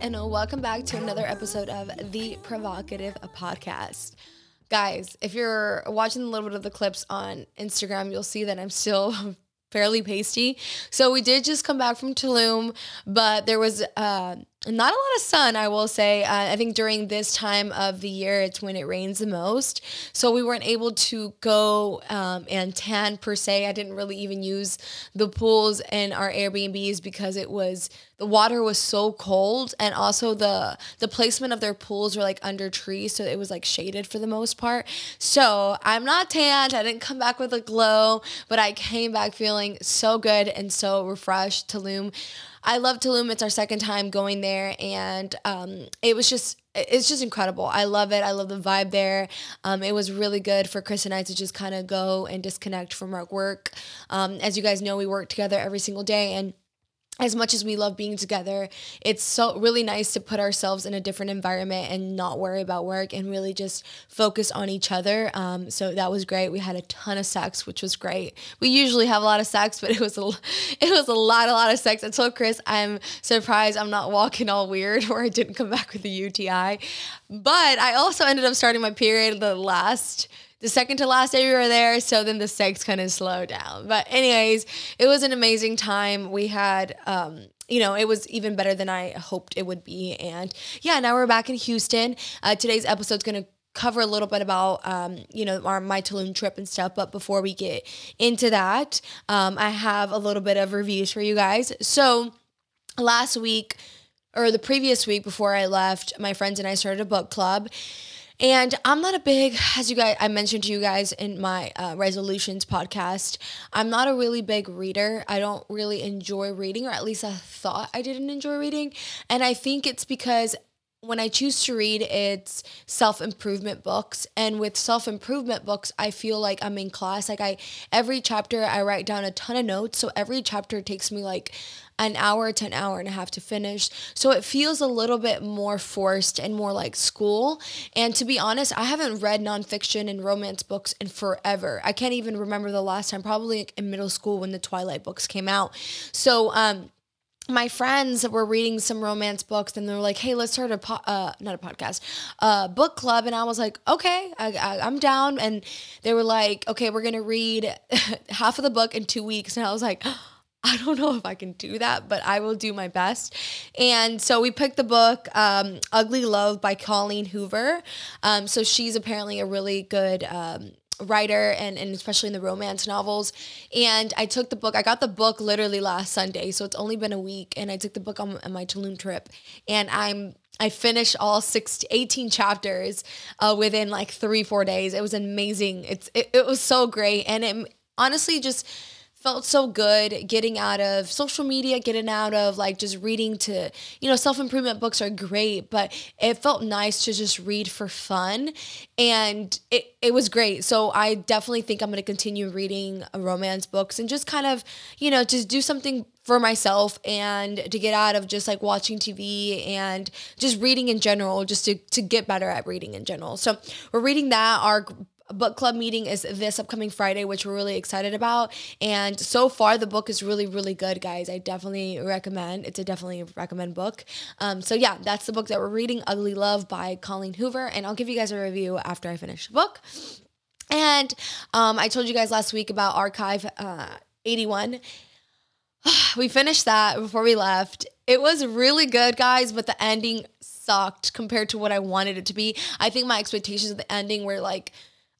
and welcome back to another episode of The Provocative Podcast. Guys, if you're watching a little bit of the clips on Instagram, you'll see that I'm still fairly pasty. So we did just come back from Tulum, but there was uh, not a lot of sun, I will say. Uh, I think during this time of the year, it's when it rains the most. So we weren't able to go um, and tan per se. I didn't really even use the pools in our Airbnbs because it was the water was so cold, and also the the placement of their pools were like under trees, so it was like shaded for the most part. So I'm not tanned. I didn't come back with a glow, but I came back feeling so good and so refreshed. Tulum I love Tulum. It's our second time going there, and um, it was just it's just incredible. I love it. I love the vibe there. Um, it was really good for Chris and I to just kind of go and disconnect from our work. Um, as you guys know, we work together every single day, and as much as we love being together, it's so really nice to put ourselves in a different environment and not worry about work and really just focus on each other. Um, so that was great. We had a ton of sex, which was great. We usually have a lot of sex, but it was a it was a lot, a lot of sex. I told Chris I'm surprised I'm not walking all weird or I didn't come back with a UTI. But I also ended up starting my period the last the second to last day we were there. So then the sex kind of slowed down. But anyways, it was an amazing time. We had, um, you know, it was even better than I hoped it would be. And yeah, now we're back in Houston. Uh, today's episode is going to cover a little bit about um, you know our my Tulum trip and stuff. But before we get into that, um, I have a little bit of reviews for you guys. So last week or the previous week before I left, my friends and I started a book club. And I'm not a big, as you guys, I mentioned to you guys in my uh, resolutions podcast, I'm not a really big reader. I don't really enjoy reading, or at least I thought I didn't enjoy reading. And I think it's because when I choose to read, it's self improvement books. And with self improvement books, I feel like I'm in class. Like I, every chapter, I write down a ton of notes. So every chapter takes me like an hour to an hour and a half to finish. So it feels a little bit more forced and more like school. And to be honest, I haven't read nonfiction and romance books in forever. I can't even remember the last time, probably in middle school when the Twilight books came out. So, um, my friends were reading some romance books and they were like, "Hey, let's start a po- uh, not a podcast, uh, book club." And I was like, "Okay, I, I'm down." And they were like, "Okay, we're gonna read half of the book in two weeks." And I was like. I don't know if I can do that, but I will do my best. And so we picked the book um, Ugly Love by Colleen Hoover. Um, so she's apparently a really good um, writer and, and especially in the romance novels. And I took the book, I got the book literally last Sunday, so it's only been a week. And I took the book on, on my Tulum trip. And I'm I finished all six, 18 chapters uh, within like three, four days. It was amazing. It's it, it was so great. And it honestly just felt so good getting out of social media, getting out of like just reading to, you know, self improvement books are great, but it felt nice to just read for fun. And it, it was great. So I definitely think I'm going to continue reading romance books and just kind of, you know, just do something for myself and to get out of just like watching TV and just reading in general, just to, to get better at reading in general. So we're reading that. Our book club meeting is this upcoming Friday, which we're really excited about. And so far, the book is really, really good, guys. I definitely recommend. It's a definitely recommend book. Um, so yeah, that's the book that we're reading, Ugly Love by Colleen Hoover, and I'll give you guys a review after I finish the book. And um, I told you guys last week about Archive uh, 81. we finished that before we left. It was really good, guys, but the ending sucked compared to what I wanted it to be. I think my expectations of the ending were like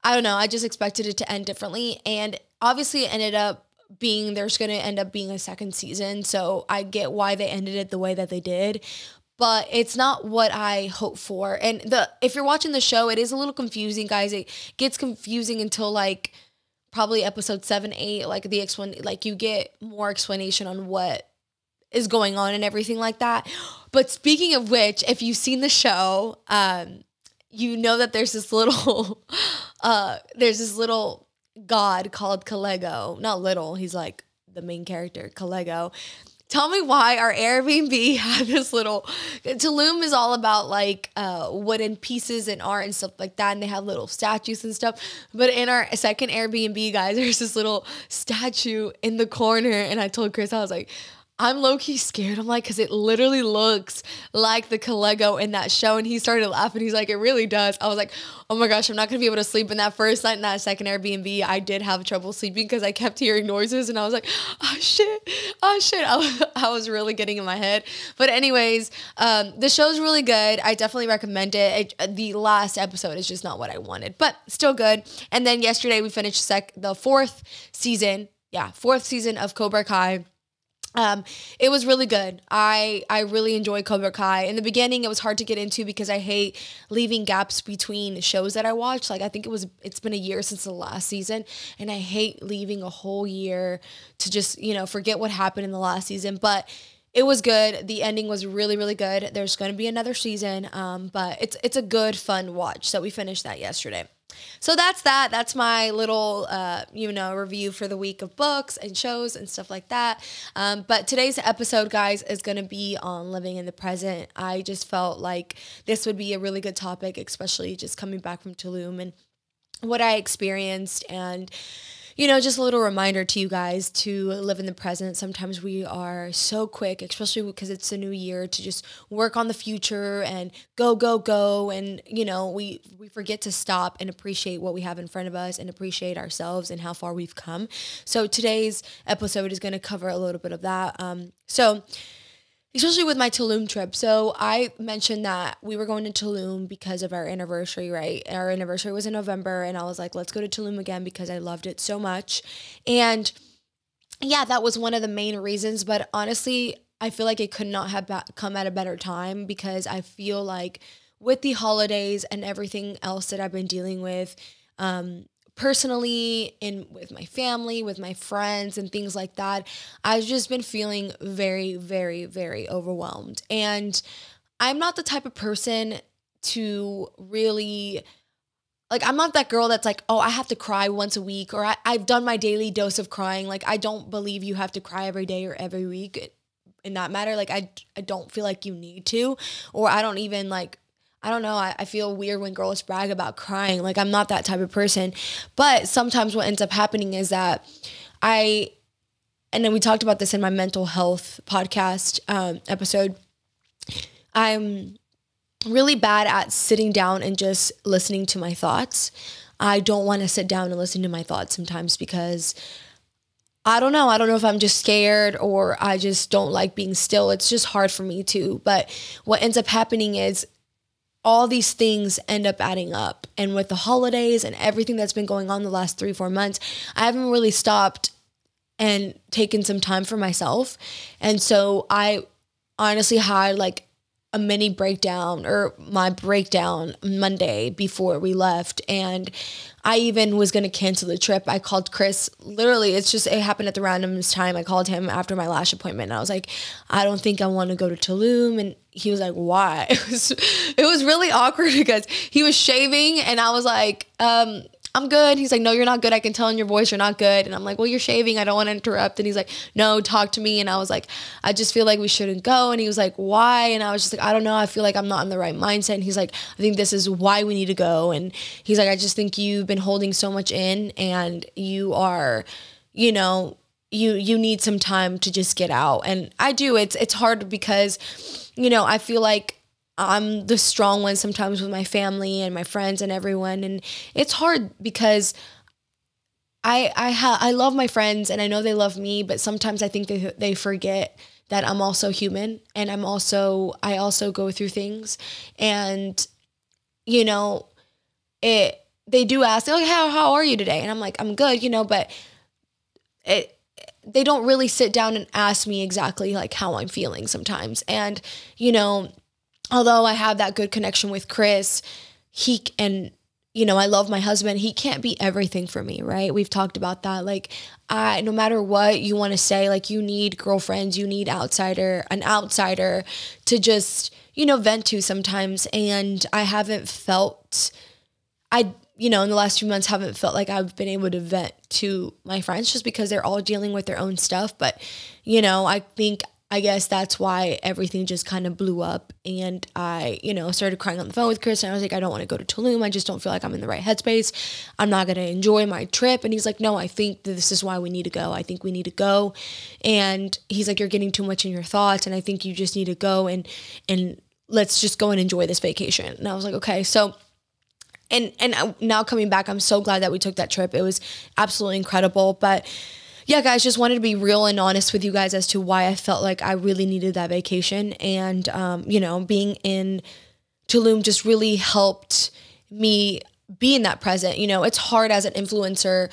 I don't know. I just expected it to end differently. And obviously, it ended up being there's going to end up being a second season. So I get why they ended it the way that they did. But it's not what I hope for. And the if you're watching the show, it is a little confusing, guys. It gets confusing until like probably episode seven, eight. Like the explain, like you get more explanation on what is going on and everything like that. But speaking of which, if you've seen the show, um, you know that there's this little uh there's this little god called Kaelego. Not little, he's like the main character, Kaelego. Tell me why our Airbnb had this little Tulum is all about like uh wooden pieces and art and stuff like that, and they have little statues and stuff. But in our second Airbnb, guys, there's this little statue in the corner, and I told Chris, I was like, I'm low key scared. I'm like, because it literally looks like the Kaelego in that show. And he started laughing. He's like, it really does. I was like, oh my gosh, I'm not going to be able to sleep. In that first night in that second Airbnb, I did have trouble sleeping because I kept hearing noises. And I was like, oh shit, oh shit. I was, I was really getting in my head. But, anyways, um, the show's really good. I definitely recommend it. it. The last episode is just not what I wanted, but still good. And then yesterday we finished sec- the fourth season. Yeah, fourth season of Cobra Kai um, it was really good. I I really enjoyed Cobra Kai. In the beginning, it was hard to get into because I hate leaving gaps between shows that I watch. Like I think it was it's been a year since the last season, and I hate leaving a whole year to just you know forget what happened in the last season. But it was good. The ending was really really good. There's going to be another season, um, but it's it's a good fun watch. So we finished that yesterday. So that's that. That's my little, uh, you know, review for the week of books and shows and stuff like that. Um, but today's episode, guys, is going to be on living in the present. I just felt like this would be a really good topic, especially just coming back from Tulum and what I experienced and you know, just a little reminder to you guys to live in the present. Sometimes we are so quick, especially because it's a new year, to just work on the future and go, go, go. And, you know, we, we forget to stop and appreciate what we have in front of us and appreciate ourselves and how far we've come. So today's episode is going to cover a little bit of that. Um, so, especially with my Tulum trip. So I mentioned that we were going to Tulum because of our anniversary, right? Our anniversary was in November, and I was like, let's go to Tulum again because I loved it so much. And yeah, that was one of the main reasons. But honestly, I feel like it could not have come at a better time because I feel like with the holidays and everything else that I've been dealing with, um, personally in with my family with my friends and things like that i've just been feeling very very very overwhelmed. And i'm not the type of person to really like i'm not that girl that's like oh i have to cry once a week or I, i've done my daily dose of crying. Like i don't believe you have to cry every day or every week in that matter. Like i, I don't feel like you need to or i don't even like I don't know. I, I feel weird when girls brag about crying. Like, I'm not that type of person. But sometimes what ends up happening is that I, and then we talked about this in my mental health podcast um, episode. I'm really bad at sitting down and just listening to my thoughts. I don't want to sit down and listen to my thoughts sometimes because I don't know. I don't know if I'm just scared or I just don't like being still. It's just hard for me to. But what ends up happening is all these things end up adding up. And with the holidays and everything that's been going on the last three, four months, I haven't really stopped and taken some time for myself. And so I honestly had like a mini breakdown or my breakdown Monday before we left. And I even was going to cancel the trip. I called Chris. Literally, it's just, it happened at the randomest time. I called him after my lash appointment. And I was like, I don't think I want to go to Tulum. And he was like, why? It was, it was really awkward because he was shaving and I was like, um, I'm good. He's like, no, you're not good. I can tell in your voice you're not good. And I'm like, well, you're shaving. I don't want to interrupt. And he's like, no, talk to me. And I was like, I just feel like we shouldn't go. And he was like, why? And I was just like, I don't know. I feel like I'm not in the right mindset. And he's like, I think this is why we need to go. And he's like, I just think you've been holding so much in and you are, you know, you you need some time to just get out. And I do. It's it's hard because, you know, I feel like I'm the strong one sometimes with my family and my friends and everyone and it's hard because I I ha- I love my friends and I know they love me but sometimes I think they they forget that I'm also human and I'm also I also go through things. And you know it they do ask oh how how are you today? And I'm like I'm good you know but it they don't really sit down and ask me exactly like how I'm feeling sometimes. And you know although I have that good connection with Chris, he and you know, I love my husband. He can't be everything for me, right? We've talked about that. Like, I no matter what you want to say, like you need girlfriends, you need outsider, an outsider to just, you know, vent to sometimes. And I haven't felt I you know, in the last few months haven't felt like I've been able to vent to my friends just because they're all dealing with their own stuff. But, you know, I think I guess that's why everything just kind of blew up. And I, you know, started crying on the phone with Chris. And I was like, I don't want to go to Tulum. I just don't feel like I'm in the right headspace. I'm not going to enjoy my trip. And he's like, No, I think this is why we need to go. I think we need to go. And he's like, You're getting too much in your thoughts. And I think you just need to go and, and, let's just go and enjoy this vacation. And I was like, okay. So and and uh, now coming back, I'm so glad that we took that trip. It was absolutely incredible. But yeah, guys, just wanted to be real and honest with you guys as to why I felt like I really needed that vacation. And um, you know, being in Tulum just really helped me be in that present. You know, it's hard as an influencer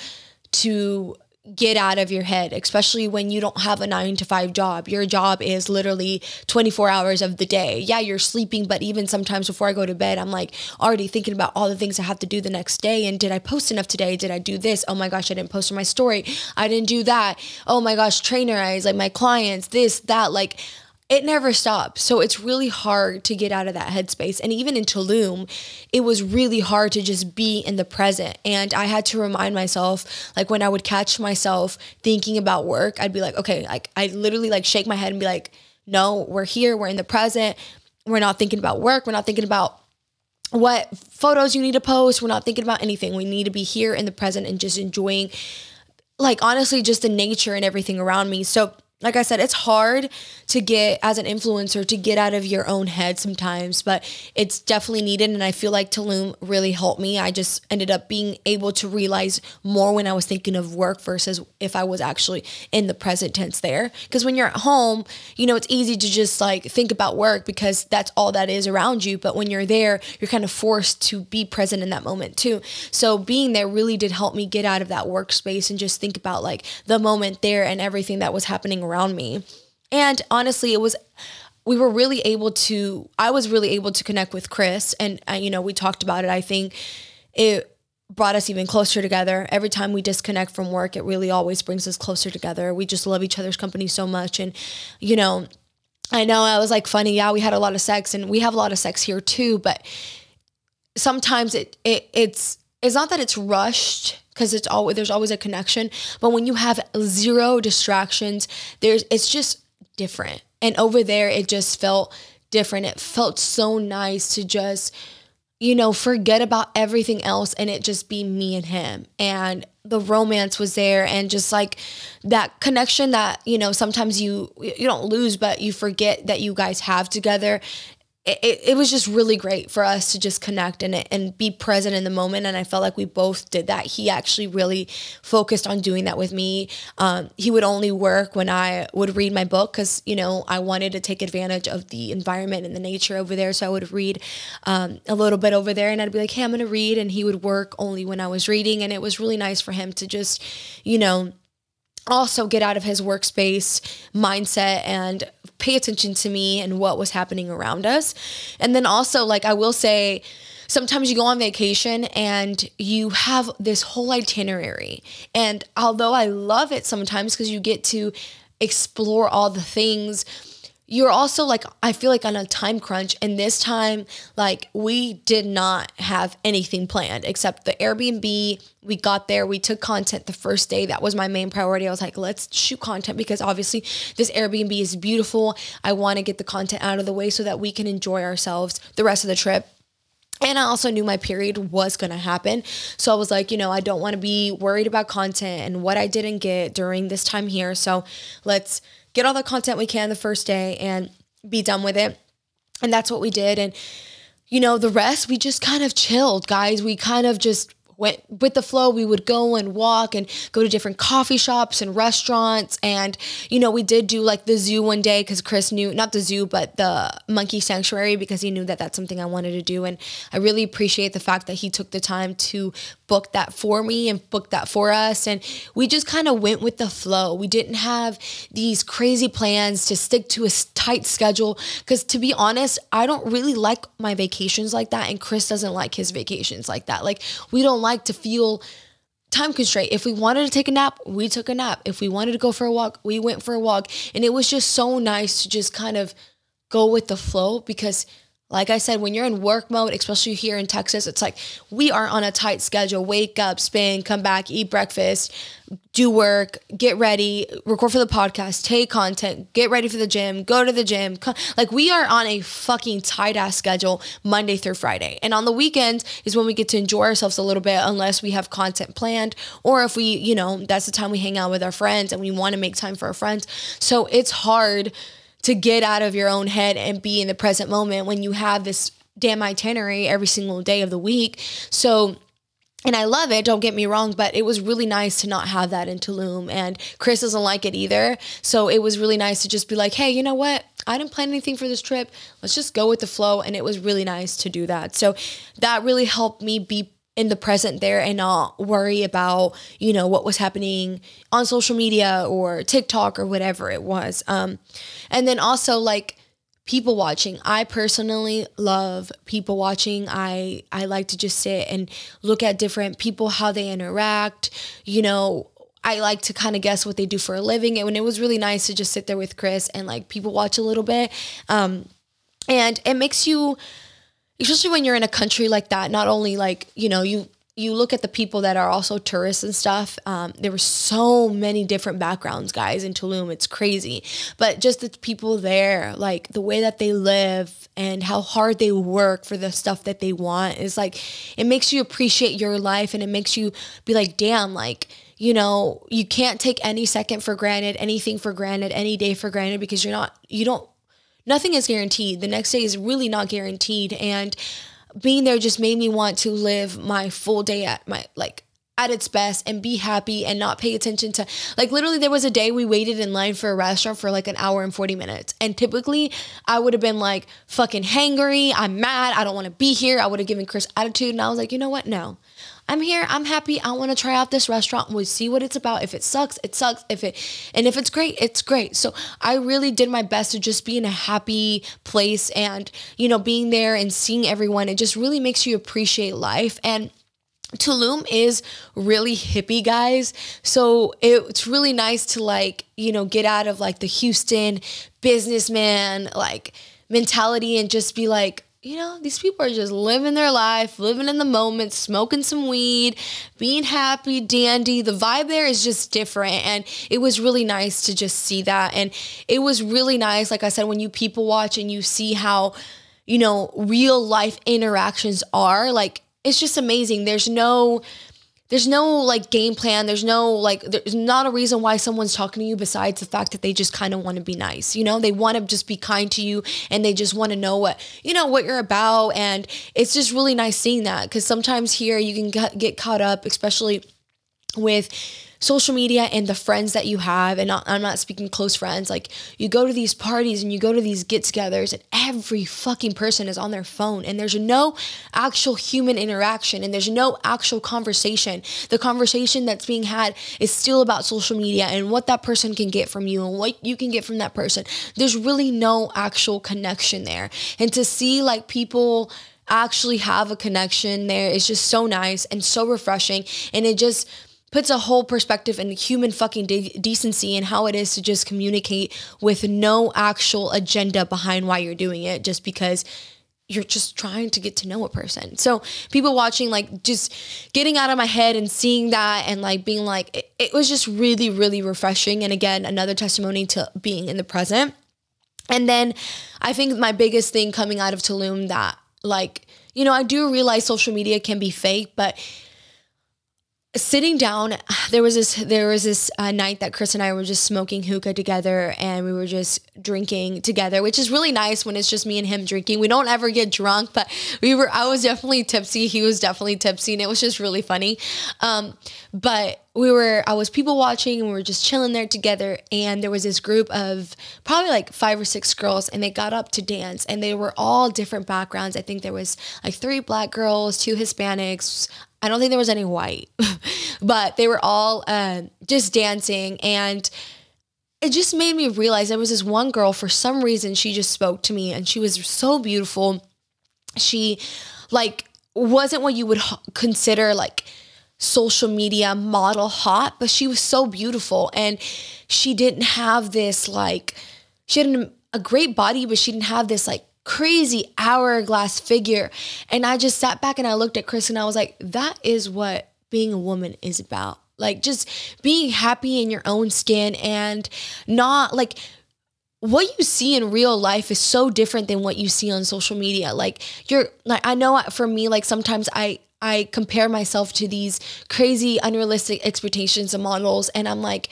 to get out of your head, especially when you don't have a nine to five job. Your job is literally 24 hours of the day. Yeah, you're sleeping, but even sometimes before I go to bed, I'm like already thinking about all the things I have to do the next day. And did I post enough today? Did I do this? Oh my gosh, I didn't post my story. I didn't do that. Oh my gosh, Trainerize, like my clients, this, that. Like, it never stops. So it's really hard to get out of that headspace. And even in Tulum, it was really hard to just be in the present. And I had to remind myself, like when I would catch myself thinking about work, I'd be like, okay, like I literally like shake my head and be like, no, we're here, we're in the present. We're not thinking about work. We're not thinking about what photos you need to post. We're not thinking about anything. We need to be here in the present and just enjoying like honestly just the nature and everything around me. So like I said, it's hard to get as an influencer to get out of your own head sometimes, but it's definitely needed. And I feel like Tulum really helped me. I just ended up being able to realize more when I was thinking of work versus if I was actually in the present tense there. Because when you're at home, you know, it's easy to just like think about work because that's all that is around you. But when you're there, you're kind of forced to be present in that moment too. So being there really did help me get out of that workspace and just think about like the moment there and everything that was happening around me. And honestly, it was we were really able to I was really able to connect with Chris and uh, you know, we talked about it. I think it brought us even closer together. Every time we disconnect from work, it really always brings us closer together. We just love each other's company so much and you know, I know I was like funny. Yeah, we had a lot of sex and we have a lot of sex here too, but sometimes it, it it's it's not that it's rushed because it's always there's always a connection. But when you have zero distractions there's it's just different. And over there it just felt different. It felt so nice to just you know forget about everything else and it just be me and him. And the romance was there and just like that connection that you know sometimes you you don't lose but you forget that you guys have together it, it was just really great for us to just connect and and be present in the moment. And I felt like we both did that. He actually really focused on doing that with me. Um, he would only work when I would read my book because you know I wanted to take advantage of the environment and the nature over there. So I would read um, a little bit over there and I'd be like hey I'm gonna read. And he would work only when I was reading. And it was really nice for him to just you know also get out of his workspace mindset and pay attention to me and what was happening around us. And then also, like, I will say, sometimes you go on vacation and you have this whole itinerary. And although I love it sometimes because you get to explore all the things you're also like I feel like on a time crunch and this time like we did not have anything planned except the Airbnb. We got there we took content the first day. That was my main priority. I was like let's shoot content because obviously this Airbnb is beautiful. I want to get the content out of the way so that we can enjoy ourselves the rest of the trip. And I also knew my period was going to happen. So I was like, you know, I don't want to be worried about content and what I didn't get during this time here. So let's get all the content we can the first day and be done with it. And that's what we did. And, you know, the rest, we just kind of chilled, guys. We kind of just went with the flow. We would go and walk and go to different coffee shops and restaurants. And, you know, we did do like the zoo one day because Chris knew, not the zoo, but the monkey sanctuary because he knew that that's something I wanted to do. And I really appreciate the fact that he took the time to book that for me and book that for us. And we just kind of went with the flow. We didn't have these crazy plans to stick to a tight schedule. Because to be honest, I don't really like my vacations like that. And Chris doesn't like his vacations like that. Like, we don't like like to feel time constraint. If we wanted to take a nap, we took a nap. If we wanted to go for a walk, we went for a walk. And it was just so nice to just kind of go with the flow because like I said, when you're in work mode, especially here in Texas, it's like we are on a tight schedule. Wake up, spin, come back, eat breakfast, do work, get ready, record for the podcast, take content, get ready for the gym, go to the gym. Like we are on a fucking tight ass schedule Monday through Friday. And on the weekends is when we get to enjoy ourselves a little bit unless we have content planned or if we, you know, that's the time we hang out with our friends and we want to make time for our friends. So it's hard to get out of your own head and be in the present moment when you have this damn itinerary every single day of the week. So, and I love it, don't get me wrong, but it was really nice to not have that in Tulum. And Chris doesn't like it either. So it was really nice to just be like, hey, you know what? I didn't plan anything for this trip. Let's just go with the flow. And it was really nice to do that. So that really helped me be in the present there and not worry about you know what was happening on social media or TikTok or whatever it was um and then also like people watching i personally love people watching i i like to just sit and look at different people how they interact you know I like to kind of guess what they do for a living. And it was really nice to just sit there with Chris and like people watch a little bit. Um, and it makes you especially when you're in a country like that, not only like, you know, you you look at the people that are also tourists and stuff. Um, there were so many different backgrounds, guys, in Tulum. It's crazy. But just the people there, like the way that they live and how hard they work for the stuff that they want is like, it makes you appreciate your life and it makes you be like, damn, like, you know, you can't take any second for granted, anything for granted, any day for granted because you're not, you don't nothing is guaranteed. The next day is really not guaranteed. And being there just made me want to live my full day at my like at its best and be happy and not pay attention to like literally there was a day we waited in line for a restaurant for like an hour and 40 minutes and typically I would have been like fucking hangry I'm mad I don't want to be here I would have given Chris attitude and I was like you know what no I'm here. I'm happy. I want to try out this restaurant. We'll see what it's about. If it sucks, it sucks. If it and if it's great, it's great. So I really did my best to just be in a happy place and, you know, being there and seeing everyone. It just really makes you appreciate life. And Tulum is really hippie, guys. So it's really nice to like, you know, get out of like the Houston businessman like mentality and just be like, you know, these people are just living their life, living in the moment, smoking some weed, being happy, dandy. The vibe there is just different. And it was really nice to just see that. And it was really nice, like I said, when you people watch and you see how, you know, real life interactions are, like, it's just amazing. There's no, there's no like game plan. There's no like, there's not a reason why someone's talking to you besides the fact that they just kind of want to be nice. You know, they want to just be kind to you and they just want to know what, you know, what you're about. And it's just really nice seeing that because sometimes here you can get caught up, especially with social media and the friends that you have and i'm not speaking close friends like you go to these parties and you go to these get-togethers and every fucking person is on their phone and there's no actual human interaction and there's no actual conversation. The conversation that's being had is still about social media and what that person can get from you and what you can get from that person. There's really no actual connection there. And to see like people actually have a connection there is just so nice and so refreshing. And it just puts a whole perspective in human fucking de- decency and how it is to just communicate with no actual agenda behind why you're doing it just because you're just trying to get to know a person. So people watching like just getting out of my head and seeing that and like being like it, it was just really really refreshing and again another testimony to being in the present. And then I think my biggest thing coming out of Tulum that like you know I do realize social media can be fake but sitting down there was this there was this uh, night that chris and i were just smoking hookah together and we were just drinking together which is really nice when it's just me and him drinking. We don't ever get drunk but we were i was definitely tipsy. He was definitely tipsy and it was just really funny. Um, but we were i was people watching and we were just chilling there together and there was this group of probably like five or six girls and they got up to dance and they were all different backgrounds. I think there was like three black girls two hispanics I don't think there was any white, but they were all uh, just dancing. And it just made me realize there was this one girl, for some reason, she just spoke to me and she was so beautiful. She, like, wasn't what you would consider like social media model hot, but she was so beautiful. And she didn't have this, like, she had an, a great body, but she didn't have this, like, crazy hourglass figure. And I just sat back and I looked at Chris and I was like, that is what being a woman is about. Like just being happy in your own skin and not like what you see in real life is so different than what you see on social media. Like you're like I know for me like sometimes I I compare myself to these crazy unrealistic expectations of models and I'm like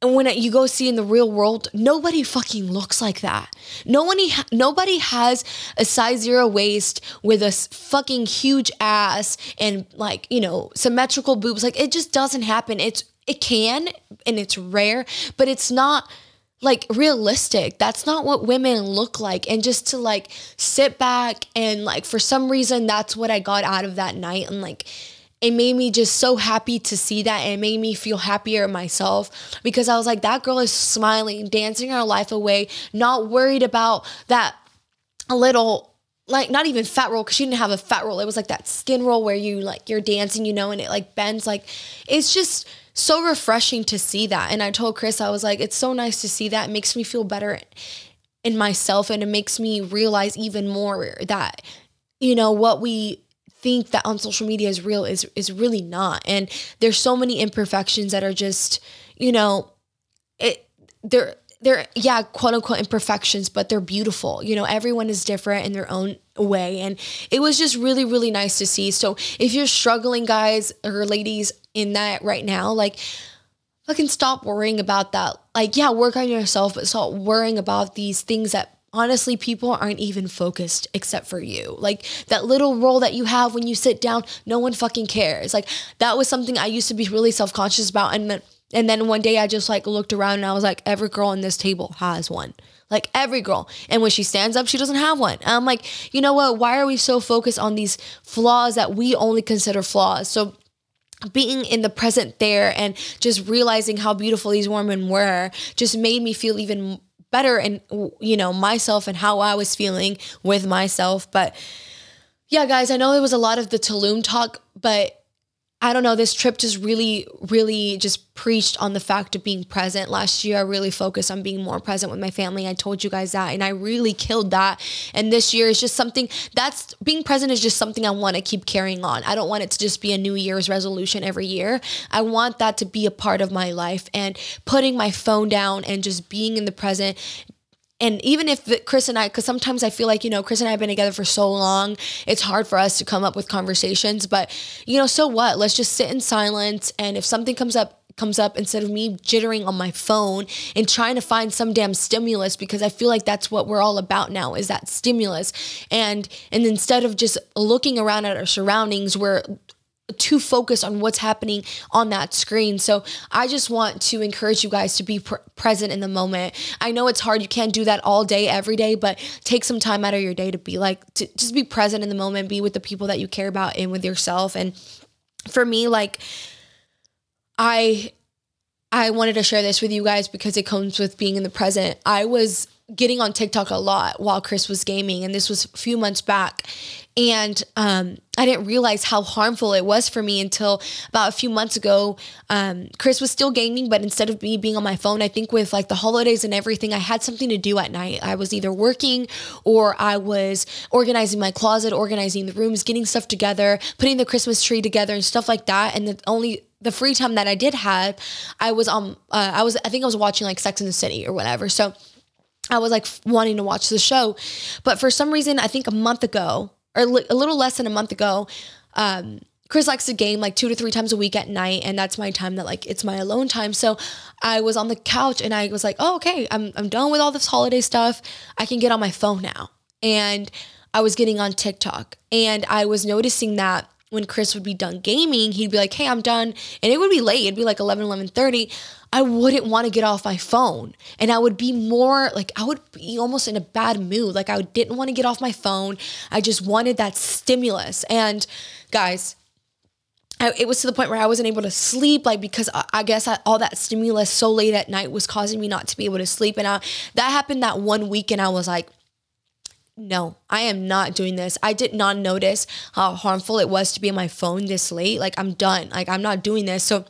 and when you go see in the real world, nobody fucking looks like that. No one, nobody has a size zero waist with a fucking huge ass and like you know symmetrical boobs. Like it just doesn't happen. It's it can and it's rare, but it's not like realistic. That's not what women look like. And just to like sit back and like for some reason that's what I got out of that night and like it made me just so happy to see that and it made me feel happier myself because I was like, that girl is smiling, dancing her life away, not worried about that little like not even fat roll because she didn't have a fat roll. It was like that skin roll where you like you're dancing, you know, and it like bends. Like it's just so refreshing to see that. And I told Chris, I was like, it's so nice to see that. It makes me feel better in myself and it makes me realize even more that, you know, what we think that on social media is real is is really not. And there's so many imperfections that are just, you know, it they're they're yeah, quote unquote imperfections, but they're beautiful. You know, everyone is different in their own way. And it was just really, really nice to see. So if you're struggling, guys or ladies in that right now, like fucking stop worrying about that. Like, yeah, work on yourself, but stop worrying about these things that honestly people aren't even focused except for you. Like that little role that you have when you sit down no one fucking cares. Like that was something i used to be really self-conscious about and then and then one day i just like looked around and i was like every girl on this table has one. Like every girl. And when she stands up she doesn't have one. And i'm like you know what? Why are we so focused on these flaws that we only consider flaws? So being in the present there and just realizing how beautiful these women were just made me feel even better and you know myself and how I was feeling with myself. But yeah, guys, I know it was a lot of the Tulum talk, but I don't know, this trip just really, really just preached on the fact of being present. Last year, I really focused on being more present with my family. I told you guys that, and I really killed that. And this year is just something that's being present is just something I want to keep carrying on. I don't want it to just be a New Year's resolution every year. I want that to be a part of my life and putting my phone down and just being in the present, and even if Chris and I, because sometimes I feel like, you know, Chris and I have been together for so long, it's hard for us to come up with conversations. But, you know, so what? Let's just sit in silence. And if something comes up, comes up instead of me jittering on my phone and trying to find some damn stimulus because I feel like that's what we're all about now is that stimulus and and instead of just looking around at our surroundings we're too focused on what's happening on that screen. So I just want to encourage you guys to be pr- present in the moment. I know it's hard. You can't do that all day, every day, but take some time out of your day to be like, to just be present in the moment, be with the people that you care about and with yourself. And for me, like, I, I wanted to share this with you guys because it comes with being in the present. I was getting on TikTok a lot while Chris was gaming, and this was a few months back. And um, I didn't realize how harmful it was for me until about a few months ago. Um, Chris was still gaming, but instead of me being on my phone, I think with like the holidays and everything, I had something to do at night. I was either working or I was organizing my closet, organizing the rooms, getting stuff together, putting the Christmas tree together, and stuff like that. And the only the free time that I did have, I was on. Uh, I was I think I was watching like Sex in the City or whatever. So I was like wanting to watch the show. But for some reason, I think a month ago, or a little less than a month ago, um, Chris likes to game like two to three times a week at night, and that's my time that like it's my alone time. So I was on the couch and I was like, oh, okay, I'm I'm done with all this holiday stuff. I can get on my phone now. And I was getting on TikTok and I was noticing that when Chris would be done gaming, he'd be like, hey, I'm done. And it would be late. It'd be like 11, 11 30. I wouldn't want to get off my phone. And I would be more like, I would be almost in a bad mood. Like, I didn't want to get off my phone. I just wanted that stimulus. And guys, I, it was to the point where I wasn't able to sleep, like because I, I guess I, all that stimulus so late at night was causing me not to be able to sleep. And I, that happened that one week, and I was like, no, I am not doing this. I did not notice how harmful it was to be on my phone this late. Like I'm done. Like I'm not doing this. So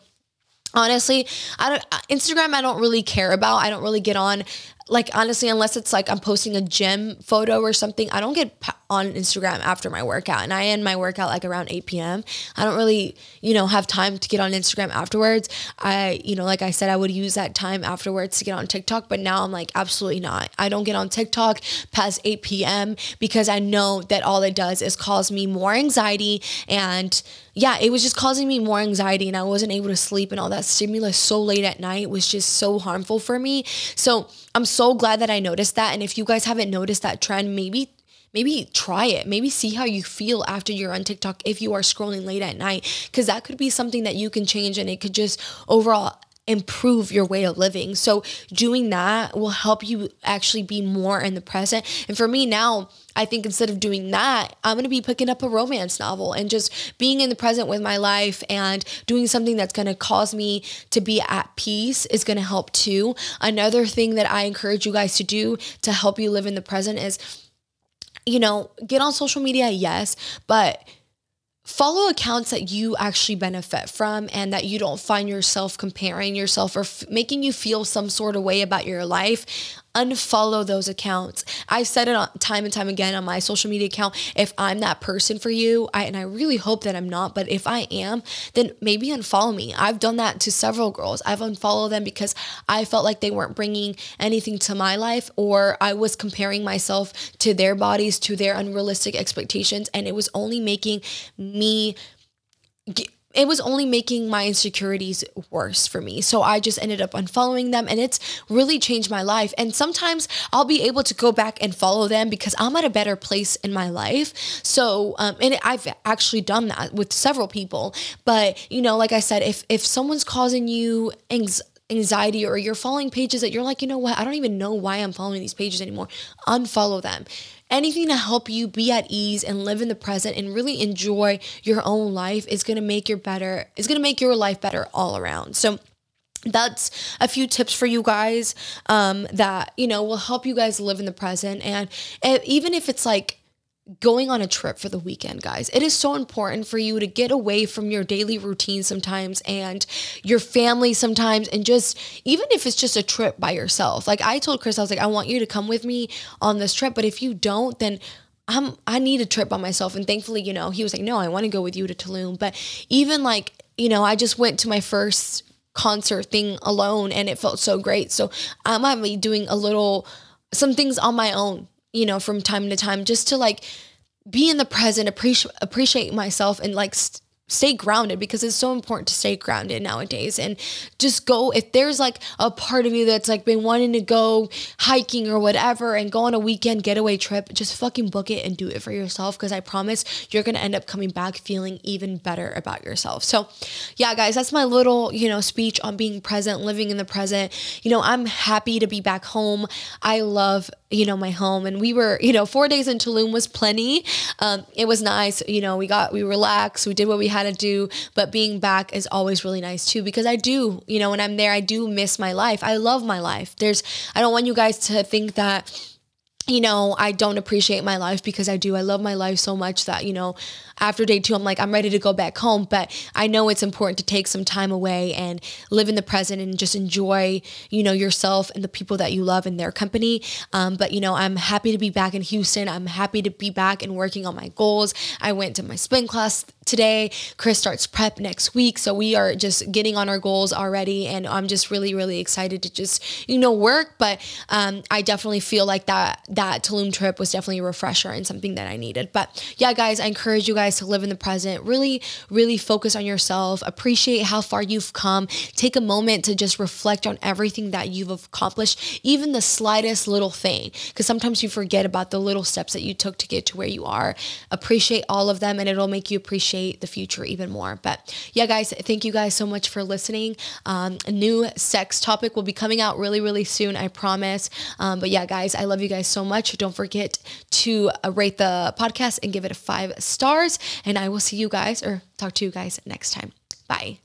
honestly, I don't Instagram I don't really care about. I don't really get on like honestly, unless it's like I'm posting a gym photo or something, I don't get on Instagram after my workout. And I end my workout like around 8 p.m. I don't really, you know, have time to get on Instagram afterwards. I, you know, like I said, I would use that time afterwards to get on TikTok, but now I'm like, absolutely not. I don't get on TikTok past 8 p.m. because I know that all it does is cause me more anxiety and yeah, it was just causing me more anxiety and I wasn't able to sleep and all that stimulus so late at night was just so harmful for me. So I'm so glad that I noticed that. And if you guys haven't noticed that trend, maybe maybe try it. Maybe see how you feel after you're on TikTok if you are scrolling late at night, because that could be something that you can change and it could just overall improve your way of living. So doing that will help you actually be more in the present. And for me now, I think instead of doing that, I'm going to be picking up a romance novel and just being in the present with my life and doing something that's going to cause me to be at peace is going to help too. Another thing that I encourage you guys to do to help you live in the present is you know, get on social media, yes, but follow accounts that you actually benefit from and that you don't find yourself comparing yourself or f- making you feel some sort of way about your life unfollow those accounts. I've said it time and time again on my social media account. If I'm that person for you, I, and I really hope that I'm not, but if I am, then maybe unfollow me. I've done that to several girls. I've unfollowed them because I felt like they weren't bringing anything to my life or I was comparing myself to their bodies, to their unrealistic expectations, and it was only making me. Get, it was only making my insecurities worse for me. So I just ended up unfollowing them and it's really changed my life. And sometimes I'll be able to go back and follow them because I'm at a better place in my life. So, um, and I've actually done that with several people. But, you know, like I said, if, if someone's causing you anxiety, anxiety or you're following pages that you're like, you know what, I don't even know why I'm following these pages anymore, unfollow them anything to help you be at ease and live in the present and really enjoy your own life is going to make your better is going to make your life better all around. So that's a few tips for you guys um, that you know will help you guys live in the present. And if, even if it's like going on a trip for the weekend, guys. It is so important for you to get away from your daily routine sometimes and your family sometimes, and just even if it's just a trip by yourself. Like I told Chris, I was like, I want you to come with me on this trip, but if you don't, then I'm I need a trip by myself. And thankfully, you know, he was like, No, I want to go with you to Tulum. But even like, you know, I just went to my first concert thing alone and it felt so great. So I'm gonna be doing a little some things on my own you know, from time to time just to like be in the present, appreciate appreciate myself and like st- stay grounded because it's so important to stay grounded nowadays. And just go if there's like a part of you that's like been wanting to go hiking or whatever and go on a weekend getaway trip just fucking book it and do it for yourself because i promise you're gonna end up coming back feeling even better about yourself. So yeah guys that's my little you know speech on being present living in the present. You know i'm happy to be back home. I love you know my home. And we were you know four days in tulum was plenty. Um, it was nice. You know we got we relaxed. We did what we had to do. But being back is always really nice too because i do you know when i'm there i do miss my life. I love my life. There's i don't want you guys to think that you know, I don't appreciate my life because I do. I love my life so much that, you know, after day two, I'm like, I'm ready to go back home. But I know it's important to take some time away and live in the present and just enjoy, you know, yourself and the people that you love and their company. Um, but, you know, I'm happy to be back in Houston. I'm happy to be back and working on my goals. I went to my spin class today. Chris starts prep next week. So we are just getting on our goals already. And I'm just really, really excited to just, you know, work. But um, I definitely feel like that, that Tulum trip was definitely a refresher and something that I needed. But yeah, guys, I encourage you guys to live in the present. Really, really focus on yourself. Appreciate how far you've come. Take a moment to just reflect on everything that you've accomplished, even the slightest little thing, because sometimes you forget about the little steps that you took to get to where you are. Appreciate all of them, and it'll make you appreciate the future even more. But yeah, guys, thank you guys so much for listening. Um, a new sex topic will be coming out really, really soon, I promise. Um, but yeah, guys, I love you guys so much. Don't forget to uh, rate the podcast and give it a five stars. And I will see you guys or talk to you guys next time. Bye.